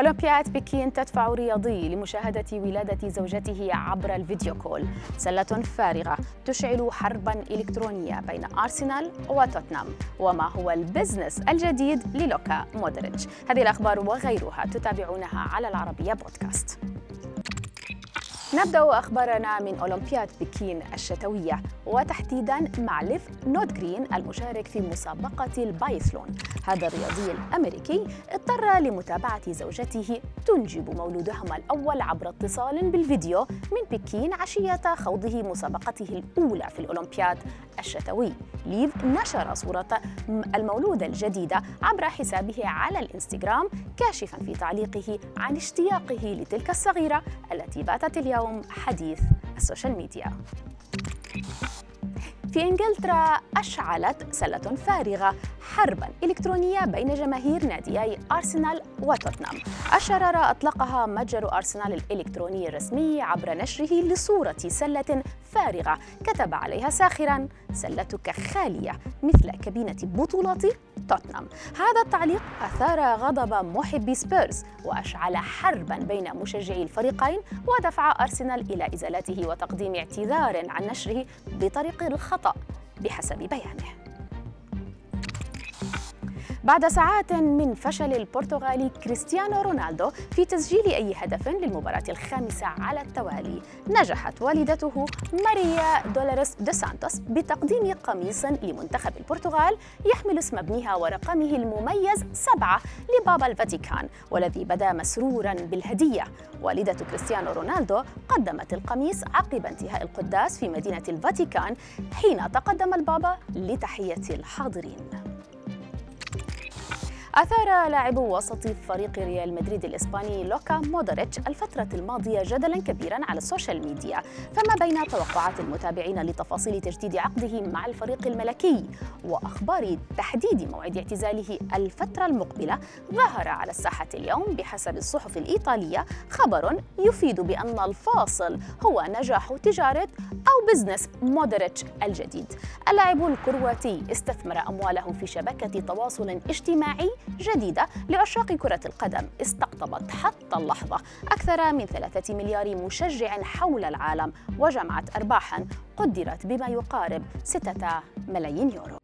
أولمبياد بكين تدفع رياضي لمشاهدة ولادة زوجته عبر ال video call. سلة فارغة تشعل حربا إلكترونية بين أرسنال وتوتنهام وما هو ال business الجديد للوكا مودريتش. هذه الأخبار وغيرها تتابعونها على العربية بودكاست. نبدأ أخبارنا من أولمبياد بكين الشتوية وتحديدا مع ليف نوردجرين المشارك في مسابقة البايثلون هذا الرياضي الأمريكي اضطر لمتابعة زوجته تنجب مولودهما الأول عبر اتصال بالفيديو من بكين عشية خوضه مسابقته الأولى في الأولمبياد. الشتوي. ليف نشر صورة المولودة الجديدة عبر حسابه على الانستغرام كاشفا في تعليقه عن اشتياقه لتلك الصغيرة التي باتت اليوم حديث ال social media. في إنجلترا أشعلت سلة فارغة حربا إلكترونية بين جماهير ناديي أرسنال وتوتنهام. الشراره أطلقها متجر أرسنال الإلكتروني الرسمي عبر نشره لصورة سلة فارغة كتب عليها ساخرا: سلتك خالية مثل كابينة بطولات توتنهام هذا التعليق أثار غضب محبي سبيرز وأشعل حربا بين مشجعي الفريقين ودفع أرسنال إلى إزالته وتقديم اعتذار عن نشره بطريق الخطأ بحسب بيانه. بعد ساعات من فشل البرتغالي كريستيانو رونالدو في تسجيل أي هدف للمباراة الخامسة على التوالي. نجحت والدته ماريا دولاريس دو سانتوس بتقديم قميص لمنتخب البرتغال يحمل اسم ابنها ورقمه المميز سبعة لبابا الفاتيكان والذي بدا مسرورا بالهدية. والدة كريستيانو رونالدو قدمت القميص عقب انتهاء القداس في مدينة الفاتيكان حين تقدم البابا لتحية الحاضرين. أثار لاعب وسط فريق ريال مدريد الإسباني لوكا مودريتش الفترة الماضية جدلا كبيرا على ال social media. فما بين توقعات المتابعين لتفاصيل تجديد عقده مع الفريق الملكي وأخبار تحديد موعد اعتزاله الفترة المقبلة ظهر على الساحة اليوم بحسب الصحف الإيطالية خبر يفيد بأن الفاصل هو نجاح تجارة أو بزنس مودريتش الجديد. اللاعب الكرواتي استثمر أمواله في شبكة تواصل اجتماعي جديدة لعشاق كرة القدم. استقطبت حتى اللحظة أكثر من ثلاثة مليار مشجع حول العالم وجمعت أرباحا قدرت بما يقارب ستة ملايين يورو.